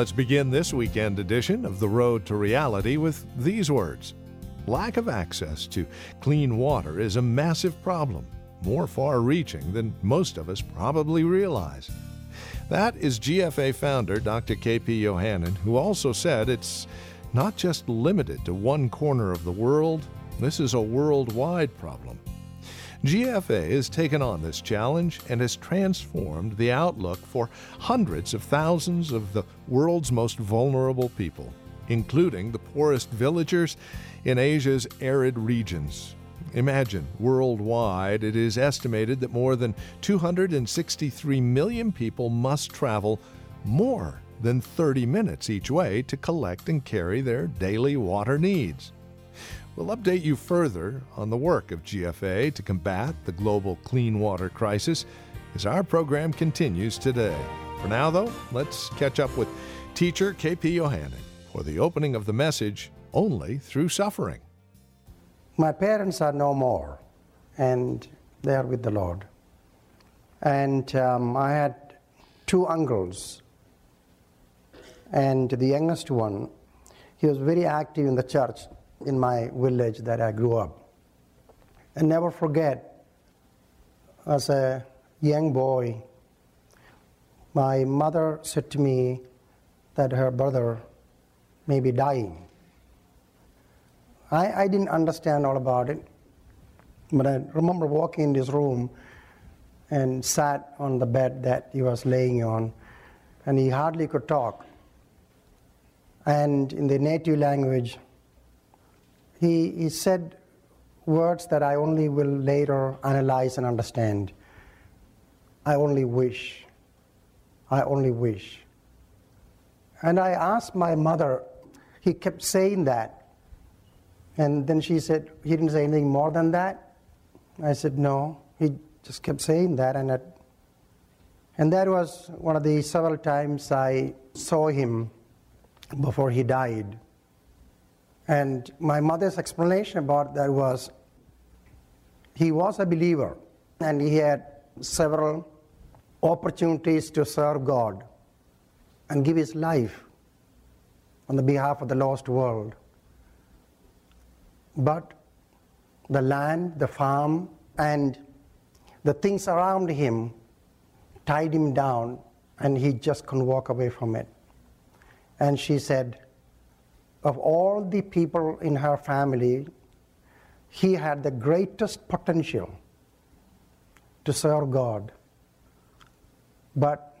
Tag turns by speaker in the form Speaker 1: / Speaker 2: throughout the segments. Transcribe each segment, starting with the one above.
Speaker 1: Let's begin this weekend edition of The Road to Reality with these words Lack of access to clean water is a massive problem, more far reaching than most of us probably realize. That is GFA founder Dr. K.P. Yohannan, who also said it's not just limited to one corner of the world, this is a worldwide problem. GFA has taken on this challenge and has transformed the outlook for hundreds of thousands of the world's most vulnerable people, including the poorest villagers in Asia's arid regions. Imagine, worldwide, it is estimated that more than 263 million people must travel more than 30 minutes each way to collect and carry their daily water needs. We'll update you further on the work of GFA to combat the global clean water crisis as our program continues today. For now, though, let's catch up with teacher KP Yohannan for the opening of the message Only Through Suffering.
Speaker 2: My parents are no more, and they are with the Lord. And um, I had two uncles, and the youngest one, he was very active in the church in my village that I grew up. And never forget, as a young boy, my mother said to me that her brother may be dying. I, I didn't understand all about it, but I remember walking in this room and sat on the bed that he was laying on, and he hardly could talk. And in the native language, he, he said words that I only will later analyze and understand. I only wish. I only wish. And I asked my mother, he kept saying that. And then she said, he didn't say anything more than that? I said, no. He just kept saying that. And, that, and that was one of the several times I saw him before he died. And my mother's explanation about that was he was a believer and he had several opportunities to serve God and give his life on the behalf of the lost world. But the land, the farm, and the things around him tied him down, and he just couldn't walk away from it. And she said, of all the people in her family, he had the greatest potential to serve God. But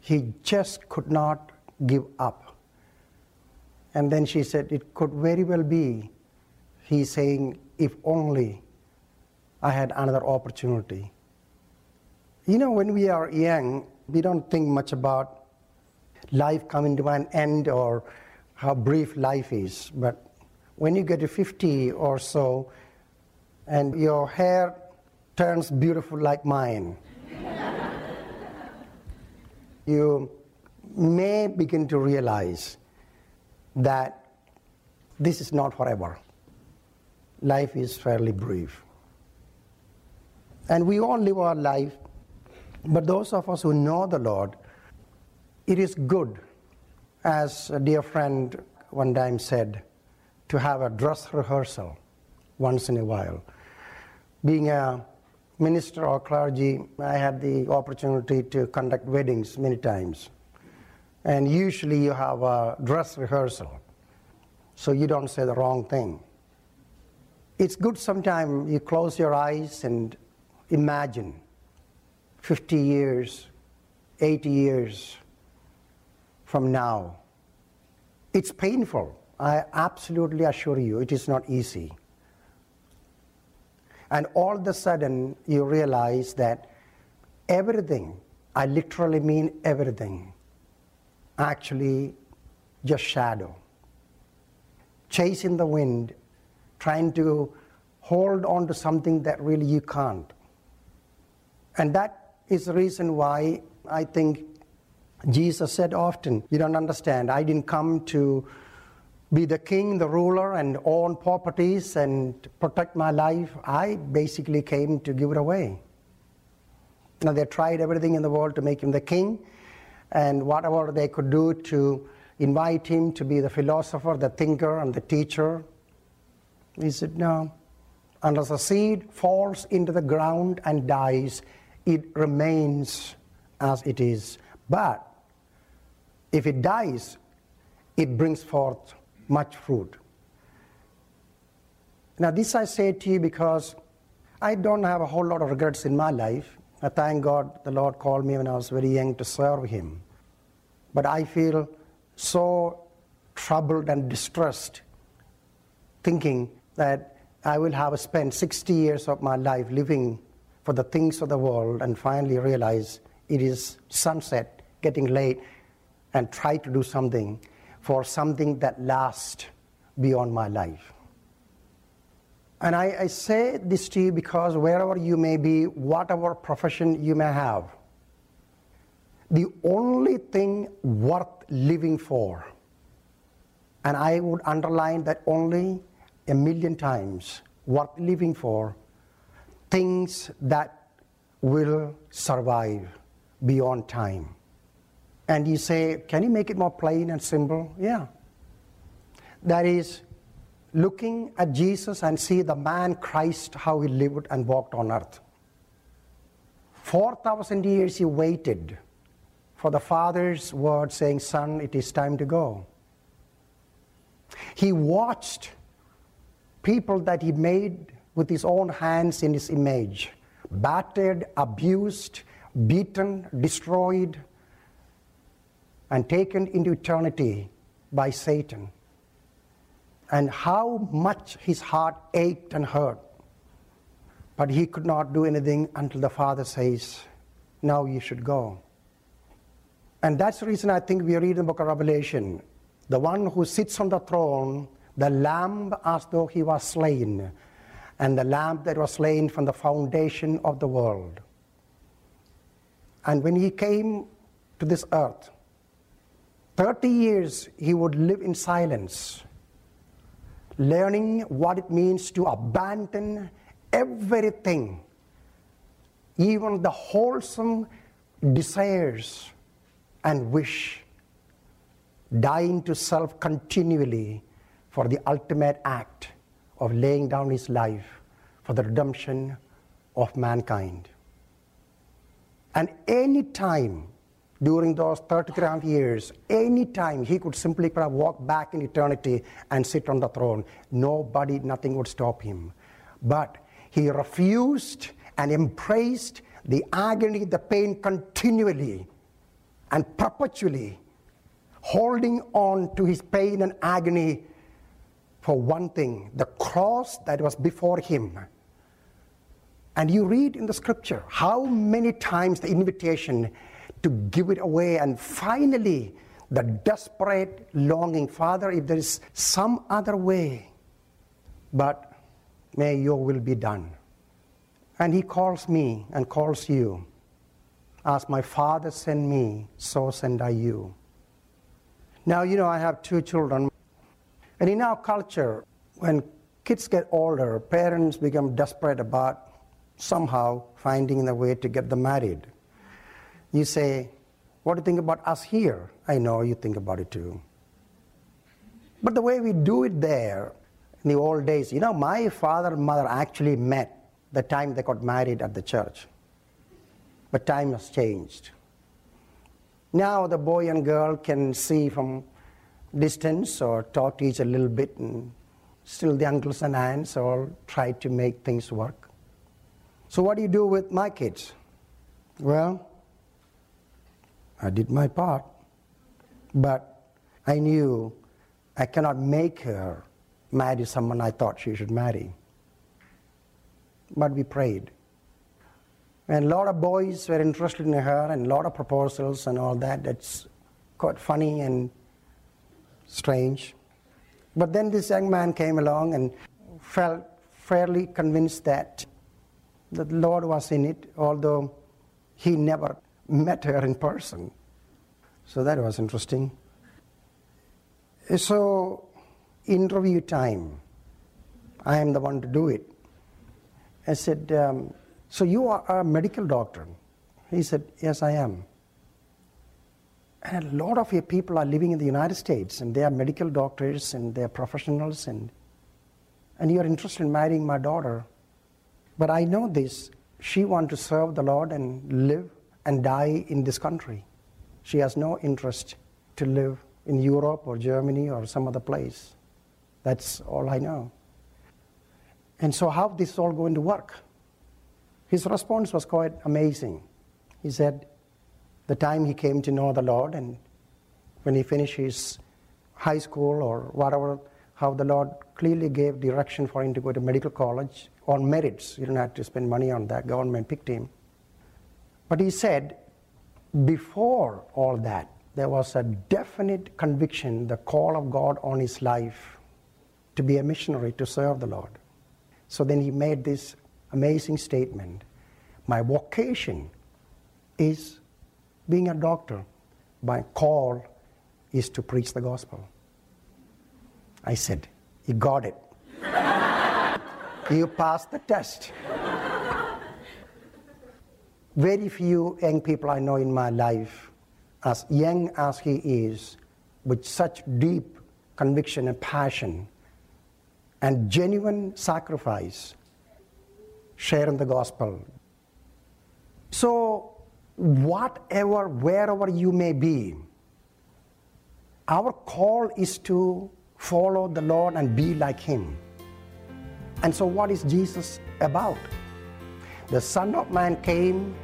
Speaker 2: he just could not give up. And then she said, It could very well be. He's saying, If only I had another opportunity. You know, when we are young, we don't think much about life coming to an end or how brief life is. But when you get to 50 or so, and your hair turns beautiful like mine, you may begin to realize that this is not forever. Life is fairly brief. And we all live our life, but those of us who know the Lord, it is good as a dear friend one time said, to have a dress rehearsal once in a while. Being a minister or clergy, I had the opportunity to conduct weddings many times. And usually you have a dress rehearsal, so you don't say the wrong thing. It's good sometimes you close your eyes and imagine 50 years, 80 years, from now. It's painful. I absolutely assure you, it is not easy. And all of a sudden, you realize that everything, I literally mean everything, actually just shadow. Chasing the wind, trying to hold on to something that really you can't. And that is the reason why I think Jesus said often, You don't understand. I didn't come to be the king, the ruler, and own properties and protect my life. I basically came to give it away. Now, they tried everything in the world to make him the king, and whatever they could do to invite him to be the philosopher, the thinker, and the teacher. He said, No. Unless a seed falls into the ground and dies, it remains as it is. But if it dies, it brings forth much fruit. Now, this I say to you because I don't have a whole lot of regrets in my life. I thank God the Lord called me when I was very young to serve Him. But I feel so troubled and distressed thinking that I will have spent 60 years of my life living for the things of the world and finally realize it is sunset, getting late, and try to do something for something that lasts beyond my life. And I, I, say this to you because wherever you may be, whatever profession you may have, the only thing worth living for, and I would underline that only a million times, worth living for, things that will survive beyond time. And you say, can you make it more plain and simple? Yeah. That is, looking at Jesus and see the man Christ, how he lived and walked on earth. 4,000 years he waited for the Father's word saying, Son, it is time to go. He watched people that he made with his own hands in his image, battered, abused, beaten, destroyed, and taken into eternity by Satan and how much his heart ached and hurt. But he could not do anything until the Father says, Now you should go. And that's the reason I think we read in the book of Revelation the one who sits on the throne, the lamb as though he was slain, and the lamb that was slain from the foundation of the world. And when he came to this earth, 30 years he would live in silence learning what it means to abandon everything, even the wholesome desires and wish, dying to self continually for the ultimate act of laying down his life for the redemption of mankind. And any time during those 33 years, any time he could simply kind of walk back in eternity and sit on the throne. Nobody, nothing would stop him. But he refused and embraced the agony, the pain continually and perpetually, holding on to his pain and agony for one thing the cross that was before him. And you read in the scripture how many times the invitation to give it away. And finally, the desperate longing Father, if there is some other way, but may your will be done. And he calls me and calls you. As my Father sent me, so send I you. Now, you know, I have two children. And in our culture, when kids get older, parents become desperate about somehow finding a way to get them married. You say, What do you think about us here? I know you think about it too. But the way we do it there, in the old days, you know, my father and mother actually met the time they got married at the church. But time has changed. Now the boy and girl can see from distance or talk to each a little bit, and still the uncles and aunts all try to make things work. So, what do you do with my kids? Well, I did my part. But I knew I cannot make her marry someone I thought she should marry. But we prayed. And a lot of boys were interested in her and a lot of proposals and all that. That's quite funny and strange. But then this young man came along and felt fairly convinced that the Lord was in it, although he never met her in person. So that was interesting. So, interview time. I am the one to do it. I said, um, So you are a medical doctor? He said, Yes, I am. And a lot of your people are living in the United States, and they are medical doctors and they are professionals, and, and you are interested in marrying my daughter. But I know this. She wants to serve the Lord and live and die in this country. She has no interest to live in Europe or Germany or some other place. That's all I know. And so, how this is all going to work? His response was quite amazing. He said, the time he came to know the Lord, and when he finished his high school or whatever, how the Lord clearly gave direction for him to go to medical college on merits. He didn't have to spend money on that. Government picked him. But he said, before all that, there was a definite conviction, the call of God on his life to be a missionary, to serve the Lord. So then he made this amazing statement My vocation is being a doctor. My call is to preach the gospel. I said, You got it. you passed the test. Very few young people I know in my life, as young as he is, with such deep conviction and passion and genuine sacrifice, sharing the gospel. So, whatever, wherever you may be, our call is to follow the Lord and be like Him. And so, what is Jesus about? The Son of Man came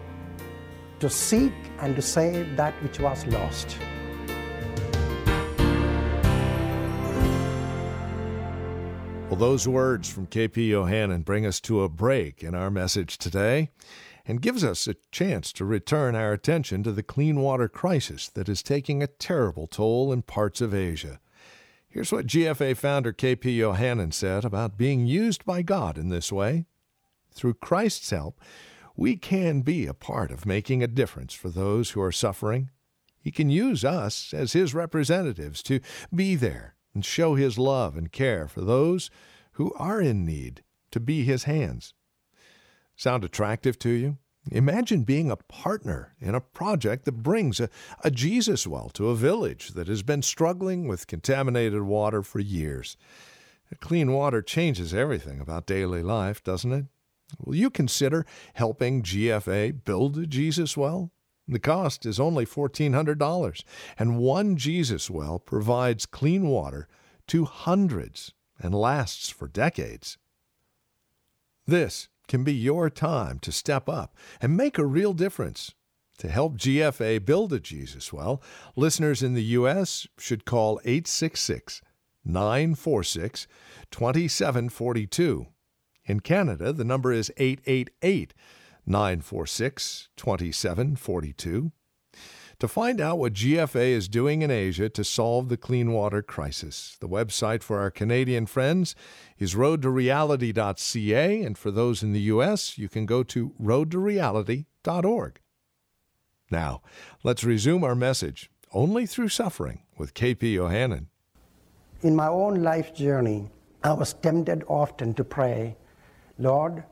Speaker 2: to seek and to save that which was lost.
Speaker 1: Well, those words from KP Yohannan bring us to a break in our message today and gives us a chance to return our attention to the clean water crisis that is taking a terrible toll in parts of Asia. Here's what GFA founder KP Yohannan said about being used by God in this way. Through Christ's help, we can be a part of making a difference for those who are suffering. He can use us as His representatives to be there and show His love and care for those who are in need, to be His hands. Sound attractive to you? Imagine being a partner in a project that brings a, a, Jesus well to a village that has been struggling with contaminated water for years. Clean water changes everything about daily life, doesn't it? Will you consider helping GFA build a Jesus well? The cost is only $1,400, and one Jesus well provides clean water to hundreds and lasts for decades. This can be your time to step up and make a real difference. To help GFA build a Jesus well, listeners in the U.S. should call 866 946 2742. In Canada, the number is 888 946 2742. To find out what GFA is doing in Asia to solve the clean water crisis, the website for our Canadian friends is roadtoreality.ca, and for those in the U.S., you can go to roadtoreality.org. Now, let's resume our message only through suffering with KP Yohannan.
Speaker 2: In my own life journey, I was tempted often to pray, Lord,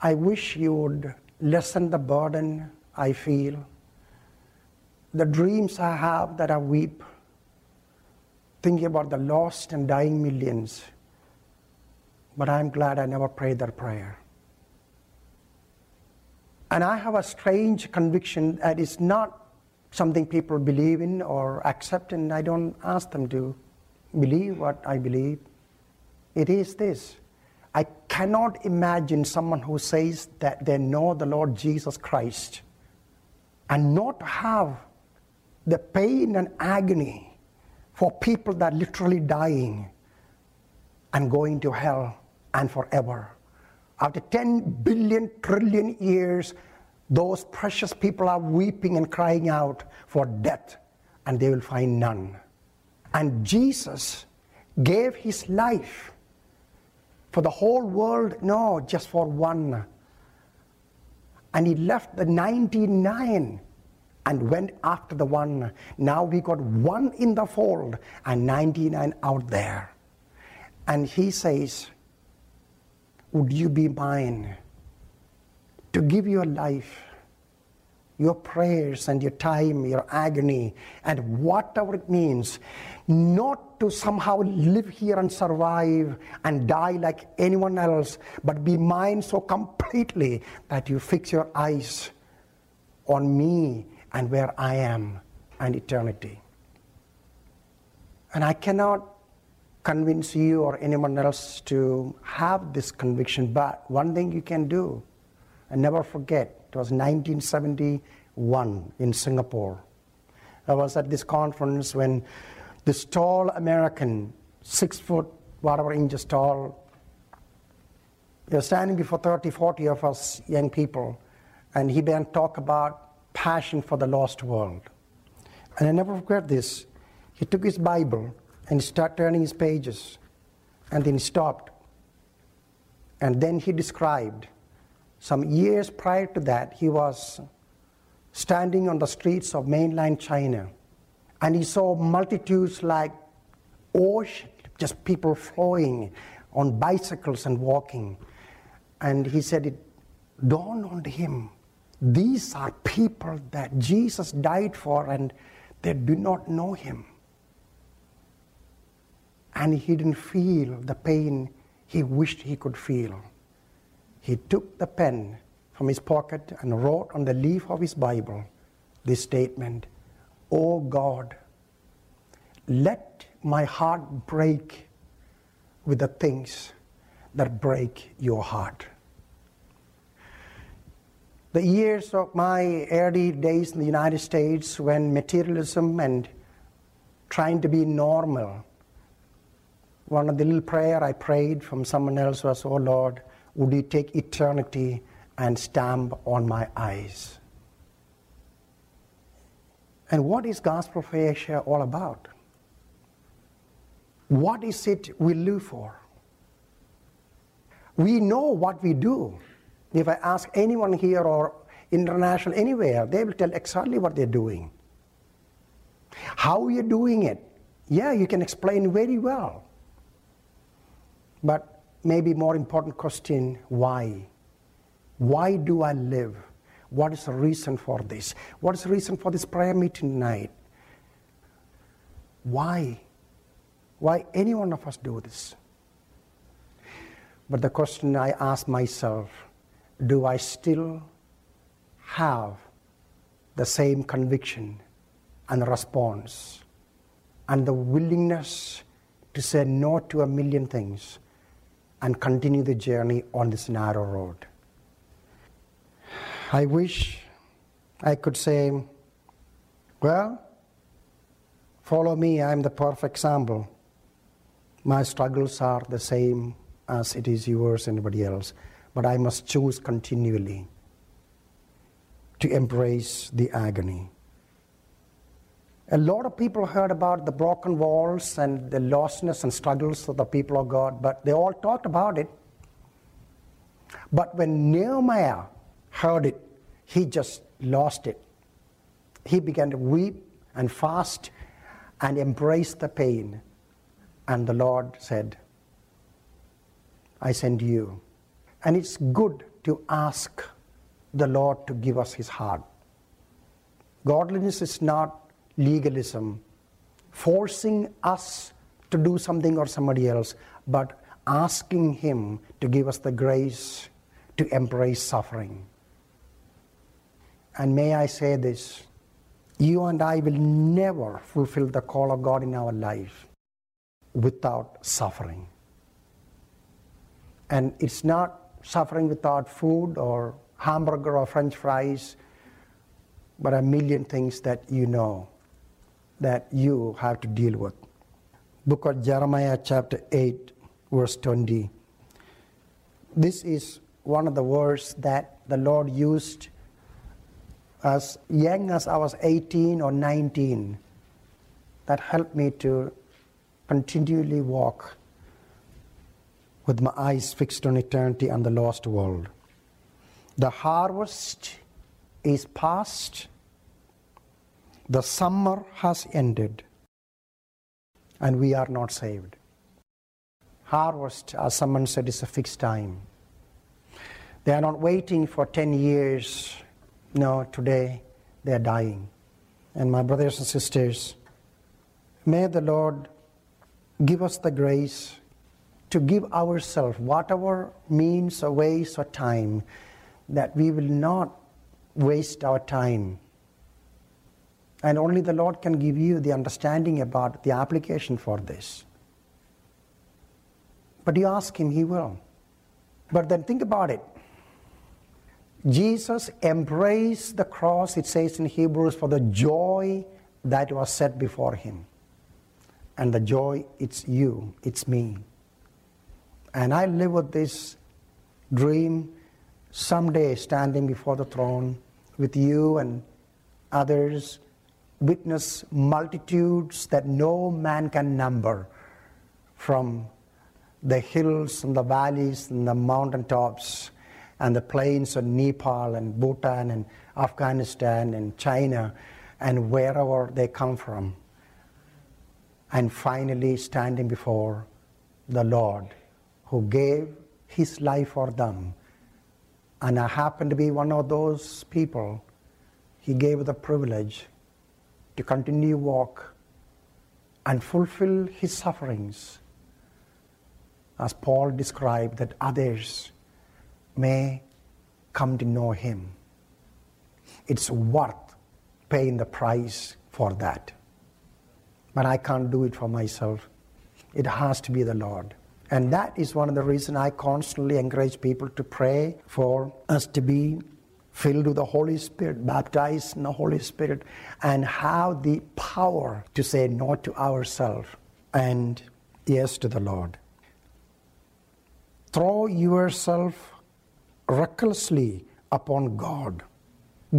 Speaker 2: I wish you would lessen the burden I feel the dreams I have that I weep, thinking about the lost and dying millions. But I'm glad I never prayed that prayer. And I have a strange conviction that it's not something people believe in or accept, and I don't ask them to believe what I believe. It is this I cannot imagine someone who says that they know the Lord Jesus Christ and not have the pain and agony for people that are literally dying and going to hell and forever. After 10 billion trillion years, those precious people are weeping and crying out for death, and they will find none. And Jesus gave his life for the whole world, no, just for one. And he left the 99 and went after the one. Now we got one in the fold and 99 out there. And he says, Would you be mine to give your life your prayers and your time, your agony, and whatever it means, not to somehow live here and survive and die like anyone else, but be mine so completely that you fix your eyes on me and where I am and eternity. And I cannot convince you or anyone else to have this conviction, but one thing you can do, and never forget, it was 1971 in Singapore. I was at this conference when this tall American, six foot, whatever inches tall, he was standing before 30, 40 of us young people, and he began to talk about passion for the lost world. And I never forget this. He took his Bible and started turning his pages, and then he stopped. And then he described some years prior to that, he was standing on the streets of mainland China and he saw multitudes like ocean, just people flowing on bicycles and walking. And he said it dawned on him these are people that Jesus died for and they do not know him. And he didn't feel the pain he wished he could feel he took the pen from his pocket and wrote on the leaf of his Bible this statement O God, let my heart break with the things that break your heart. The years of my early days in the United States when materialism and trying to be normal, one of the little prayer I prayed from someone else was, Oh Lord, would you take eternity and stamp on my eyes? And what is Gospel for Asia all about? What is it we live for? We know what we do. If I ask anyone here or international anywhere, they will tell exactly what they're doing. How you're doing it, yeah, you can explain very well. But maybe more important question why? Why do I live? What is the reason for this? What is the reason for this prayer meeting tonight? Why? Why any one of us do this? But the question I ask myself do I still have the same conviction and response and the willingness to say no to a million things and continue the journey on this narrow road. I wish I could say, well, follow me, I'm the perfect example. My struggles are the same as it is yours, anybody else, but I must choose continually to embrace the agony. A lot of people heard about the broken walls and the lostness and struggles of the people of God, but they all talked about it. But when Nehemiah heard it, he just lost it. He began to weep and fast and embrace the pain. And the Lord said, I send you. And it's good to ask the Lord to give us his heart. Godliness is not legalism, forcing us to do something or somebody else, but asking Him to give us the grace to embrace suffering. And may I say this you and I will never fulfill the call of God in our life without suffering. And it's not suffering without food or hamburger or french fries, but a million things that you know that you have to deal with. Book of Jeremiah, chapter 8, verse 20. This is one of the words that the Lord used as young as I was 18 or 19 that helped me to continually walk with my eyes fixed on eternity and the lost world. The harvest is past the summer has ended and we are not saved. Harvest, as someone said, is a fixed time. They are not waiting for 10 years No, today they are dying. And my brothers and sisters, may the Lord give us the grace to give ourselves whatever means or ways or time that we will not waste our time. And only the Lord can give you the understanding about the application for this. But you ask Him, He will. But then think about it. Jesus embraced the cross, it says in Hebrews, for the joy that was set before Him. And the joy, it's you, it's me. And I live with this dream someday standing before the throne with you and others, witness multitudes that no man can number from the hills and the valleys and the mountaintops and the plains of Nepal and Bhutan and Afghanistan and China and wherever they come from. And finally standing before the Lord who gave his life for them. And I happen to be one of those people. He gave the privilege to continue walk and fulfill his sufferings as Paul described that others may come to know him. It's worth paying the price for that. But I can't do it for myself. It has to be the Lord. And that is one of the reasons I constantly encourage people to pray for us to be filled with the Holy Spirit, baptized in the Holy Spirit, and have the power to say no to ourselves and yes to the Lord. Throw yourself recklessly upon God.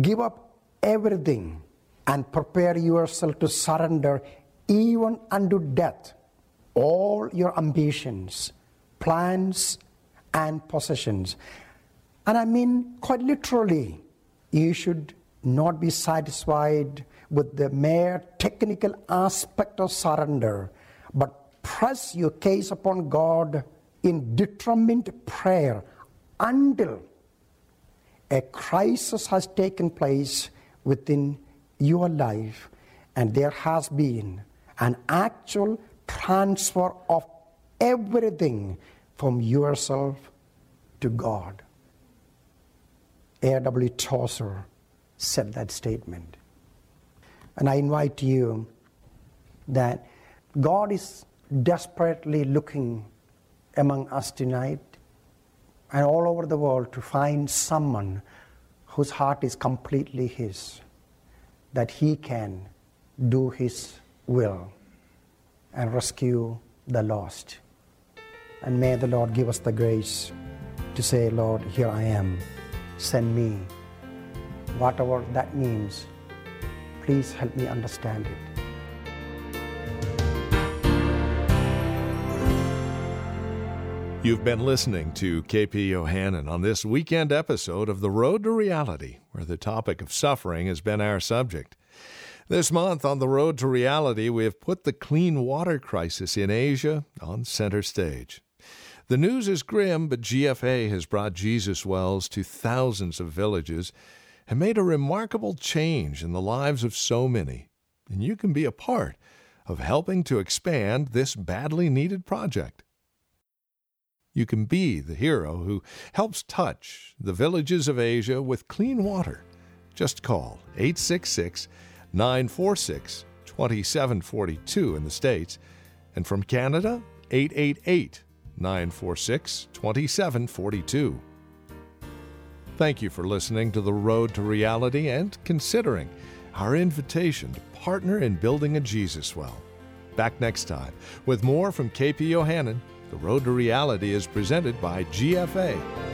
Speaker 2: Give up everything and prepare yourself to surrender even unto death all your ambitions, plans, and possessions. And I mean, quite literally, you should not be satisfied with the mere technical aspect of surrender, but press your case upon God in determined prayer until a crisis has taken place within your life and there has been an actual transfer of everything from yourself to God. A.W. Tozer said that statement. And I invite you that God is desperately looking among us tonight and all over the world to find someone whose heart is completely His, that He can do His will and rescue the lost. And may the Lord give us the grace to say, Lord, here I am, send me. Whatever that means, please help me understand it.
Speaker 1: You've been listening to KP Yohannan on this weekend episode of The Road to Reality, where the topic of suffering has been our subject. This month on The Road to Reality, we have put the clean water crisis in Asia on center stage. The news is grim, but GFA has brought Jesus wells to thousands of villages and made a remarkable change in the lives of so many. And you can be a part of helping to expand this badly needed project. You can be the hero who helps touch the villages of Asia with clean water. Just call 866 946 2742 in the States, and from Canada, 888 946 2742. Thank you for listening to The Road to Reality and considering our invitation to partner in building a Jesus well. Back next time with more from KP Yohannan the Road to Reality is presented by GFA